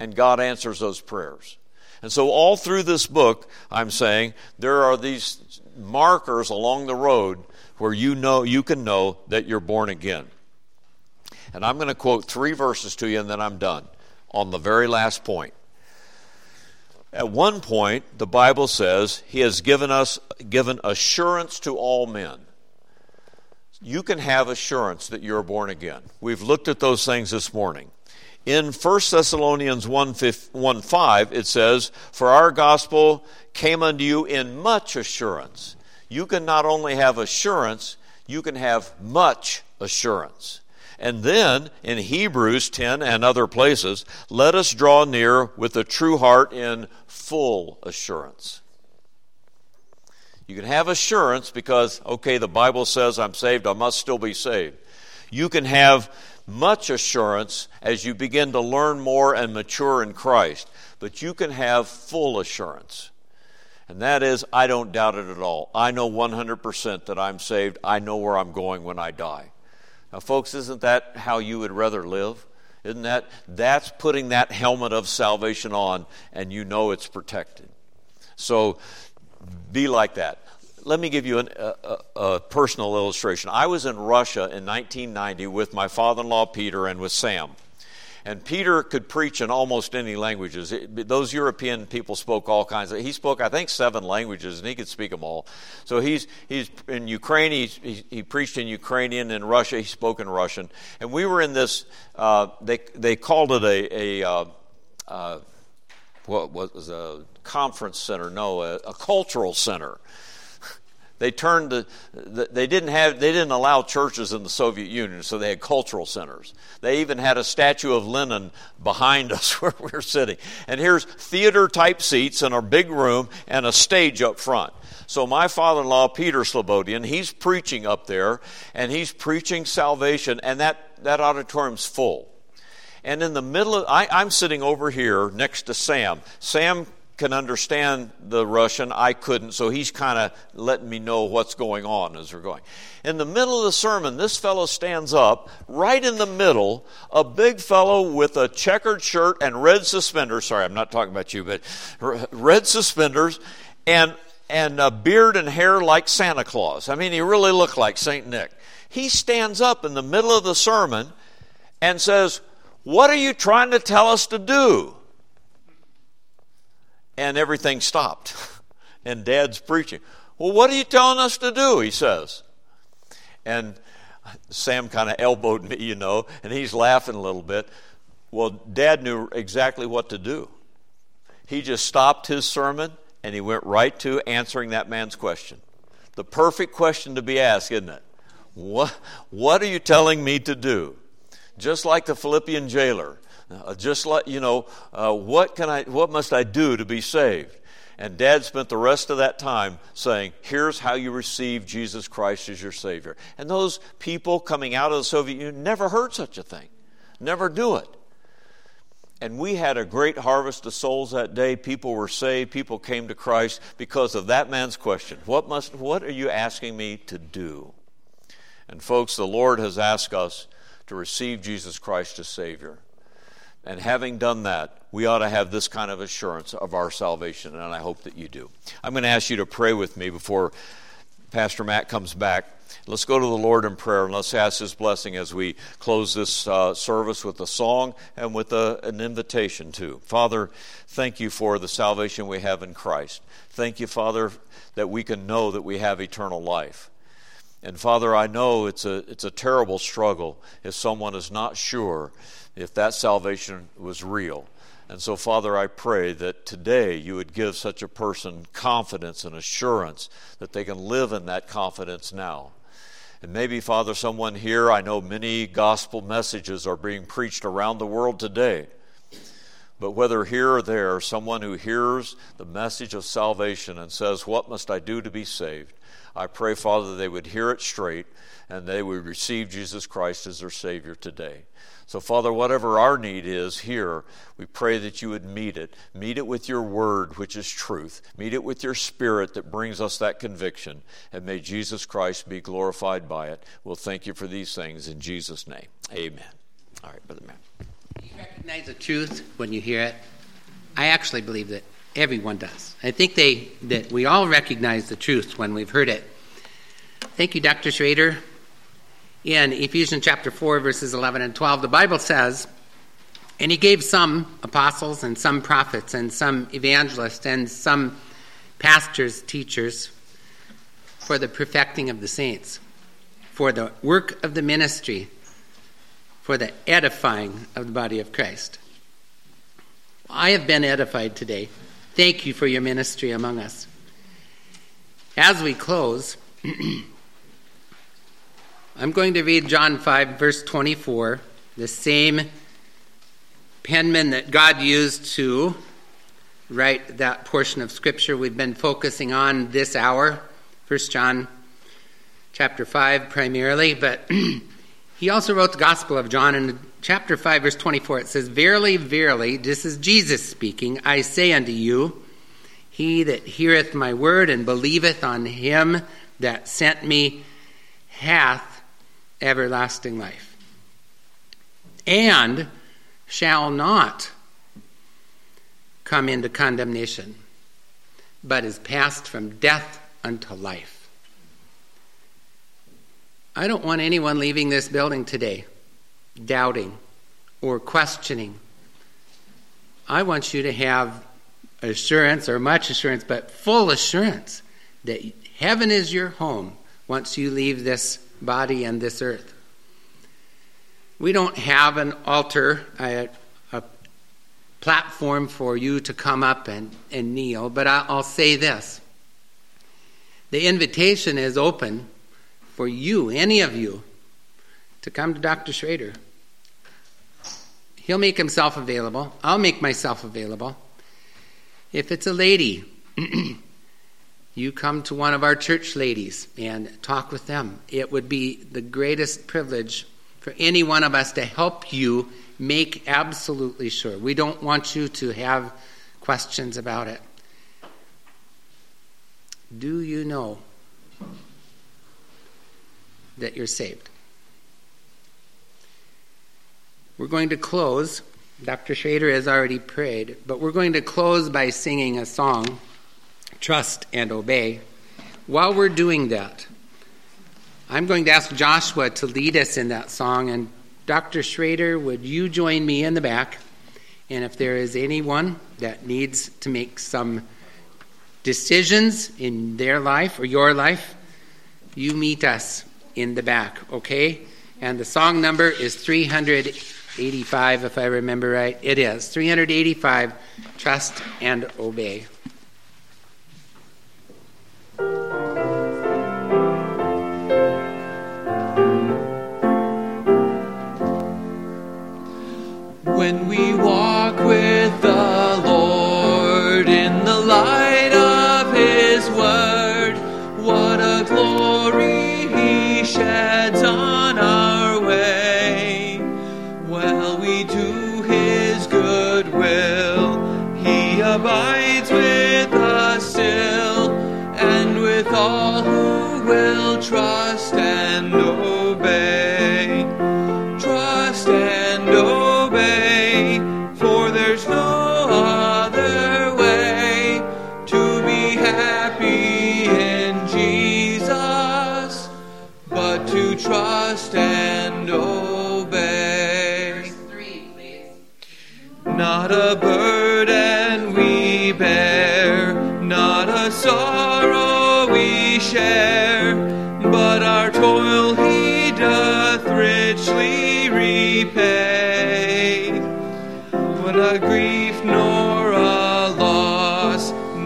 and God answers those prayers. And so, all through this book, I'm saying there are these markers along the road where you know you can know that you're born again. And I'm going to quote three verses to you and then I'm done on the very last point. At one point, the Bible says he has given us given assurance to all men. You can have assurance that you're born again. We've looked at those things this morning. In 1 Thessalonians 1, 1 5, it says, For our gospel came unto you in much assurance. You can not only have assurance, you can have much assurance. And then in Hebrews 10 and other places, let us draw near with a true heart in full assurance. You can have assurance because, okay, the Bible says I'm saved, I must still be saved. You can have much assurance as you begin to learn more and mature in Christ, but you can have full assurance. And that is, I don't doubt it at all. I know 100% that I'm saved. I know where I'm going when I die. Now, folks, isn't that how you would rather live? Isn't that? That's putting that helmet of salvation on, and you know it's protected. So be like that let me give you an, a, a, personal illustration. I was in Russia in 1990 with my father in law Peter and with Sam. And Peter could preach in almost any languages. It, those European people spoke all kinds of. He spoke, I think, seven languages, and he could speak them all. So he's he's in Ukraine. He's, he, he preached in Ukrainian. In Russia, he spoke in Russian. And we were in this. Uh, they they called it a a uh, uh, what was a conference center? No, a, a cultural center they turned the, they didn't have they didn't allow churches in the Soviet Union, so they had cultural centers. They even had a statue of Lenin behind <laughs> us where we were sitting. And here's theater type seats in a big room and a stage up front. So my father-in-law Peter Slobodian, he's preaching up there, and he's preaching salvation, and that that auditorium's full. And in the middle of, I, I'm sitting over here next to Sam. Sam can understand the Russian. I couldn't, so he's kind of letting me know what's going on as we're going. In the middle of the sermon, this fellow stands up, right in the middle, a big fellow with a checkered shirt and red suspenders. Sorry, I'm not talking about you, but red suspenders and and a beard and hair like Santa Claus. I mean, he really looked like Saint Nick. He stands up in the middle of the sermon and says, "What are you trying to tell us to do?" And everything stopped. <laughs> and dad's preaching. Well, what are you telling us to do? He says. And Sam kind of elbowed me, you know, and he's laughing a little bit. Well, dad knew exactly what to do. He just stopped his sermon and he went right to answering that man's question. The perfect question to be asked, isn't it? What, what are you telling me to do? Just like the Philippian jailer. Uh, just like, you know, uh, what, can I, what must I do to be saved? And dad spent the rest of that time saying, Here's how you receive Jesus Christ as your Savior. And those people coming out of the Soviet Union never heard such a thing, never do it. And we had a great harvest of souls that day. People were saved. People came to Christ because of that man's question. What must what are you asking me to do? And folks, the Lord has asked us to receive Jesus Christ as Savior. And having done that, we ought to have this kind of assurance of our salvation, and I hope that you do. I'm going to ask you to pray with me before Pastor Matt comes back. Let's go to the Lord in prayer and let's ask His blessing as we close this uh, service with a song and with a, an invitation too. Father, thank you for the salvation we have in Christ. Thank you, Father, that we can know that we have eternal life. And Father, I know it's a, it's a terrible struggle if someone is not sure if that salvation was real. And so, Father, I pray that today you would give such a person confidence and assurance that they can live in that confidence now. And maybe, Father, someone here, I know many gospel messages are being preached around the world today. But whether here or there, someone who hears the message of salvation and says, What must I do to be saved? I pray, Father, they would hear it straight and they would receive Jesus Christ as their Savior today. So, Father, whatever our need is here, we pray that you would meet it. Meet it with your word, which is truth. Meet it with your spirit that brings us that conviction. And may Jesus Christ be glorified by it. We'll thank you for these things in Jesus' name. Amen. All right, Brother Matt. You recognize the truth when you hear it. I actually believe that everyone does. I think they that we all recognize the truth when we've heard it. Thank you, Dr. Schrader in Ephesians chapter 4, verses 11 and 12, the Bible says, And he gave some apostles and some prophets and some evangelists and some pastors, teachers, for the perfecting of the saints, for the work of the ministry, for the edifying of the body of Christ. I have been edified today. Thank you for your ministry among us. As we close, <clears throat> I'm going to read John 5, verse 24, the same penman that God used to write that portion of Scripture we've been focusing on this hour, 1 John chapter 5 primarily, but <clears throat> he also wrote the Gospel of John in chapter 5, verse 24. It says, Verily, verily, this is Jesus speaking, I say unto you, he that heareth my word and believeth on him that sent me hath everlasting life, and shall not come into condemnation, but is passed from death unto life. I don't want anyone leaving this building today doubting or questioning. I want you to have assurance, or much assurance, but full assurance that heaven is your home once you leave this body and this earth. We don't have an altar, a, a platform for you to come up and, and kneel, but I, I'll say this. The invitation is open for you, any of you, to come to Dr. Schrader. He'll make himself available. I'll make myself available. If it's a lady, <clears throat> you come to one of our church ladies and talk with them. It would be the greatest privilege for any one of us to help you make absolutely sure. We don't want you to have questions about it. Do you know that you're saved? We're going to close. Dr. Schrader has already prayed, but we're going to close by singing a song trust and obey. While we're doing that, I'm going to ask Joshua to lead us in that song. And Dr. Schrader, would you join me in the back? And if there is anyone that needs to make some decisions in their life or your life, you meet us in the back, okay? And the song number is 385, if I remember right. It is 385 Trust and Obey.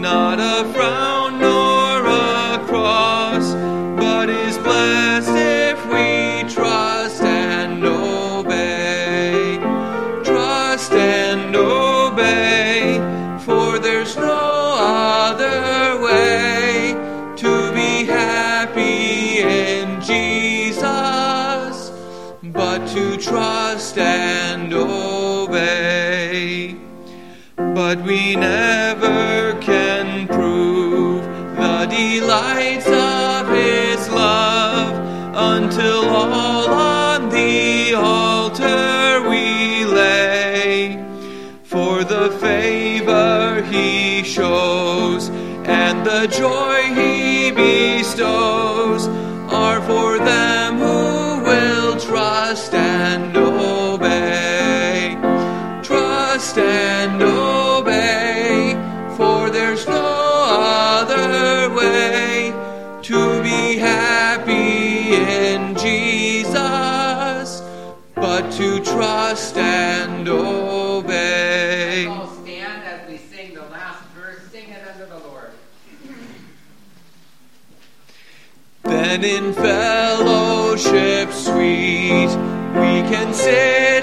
not a frown. joy. in fellowship sweet we can sing.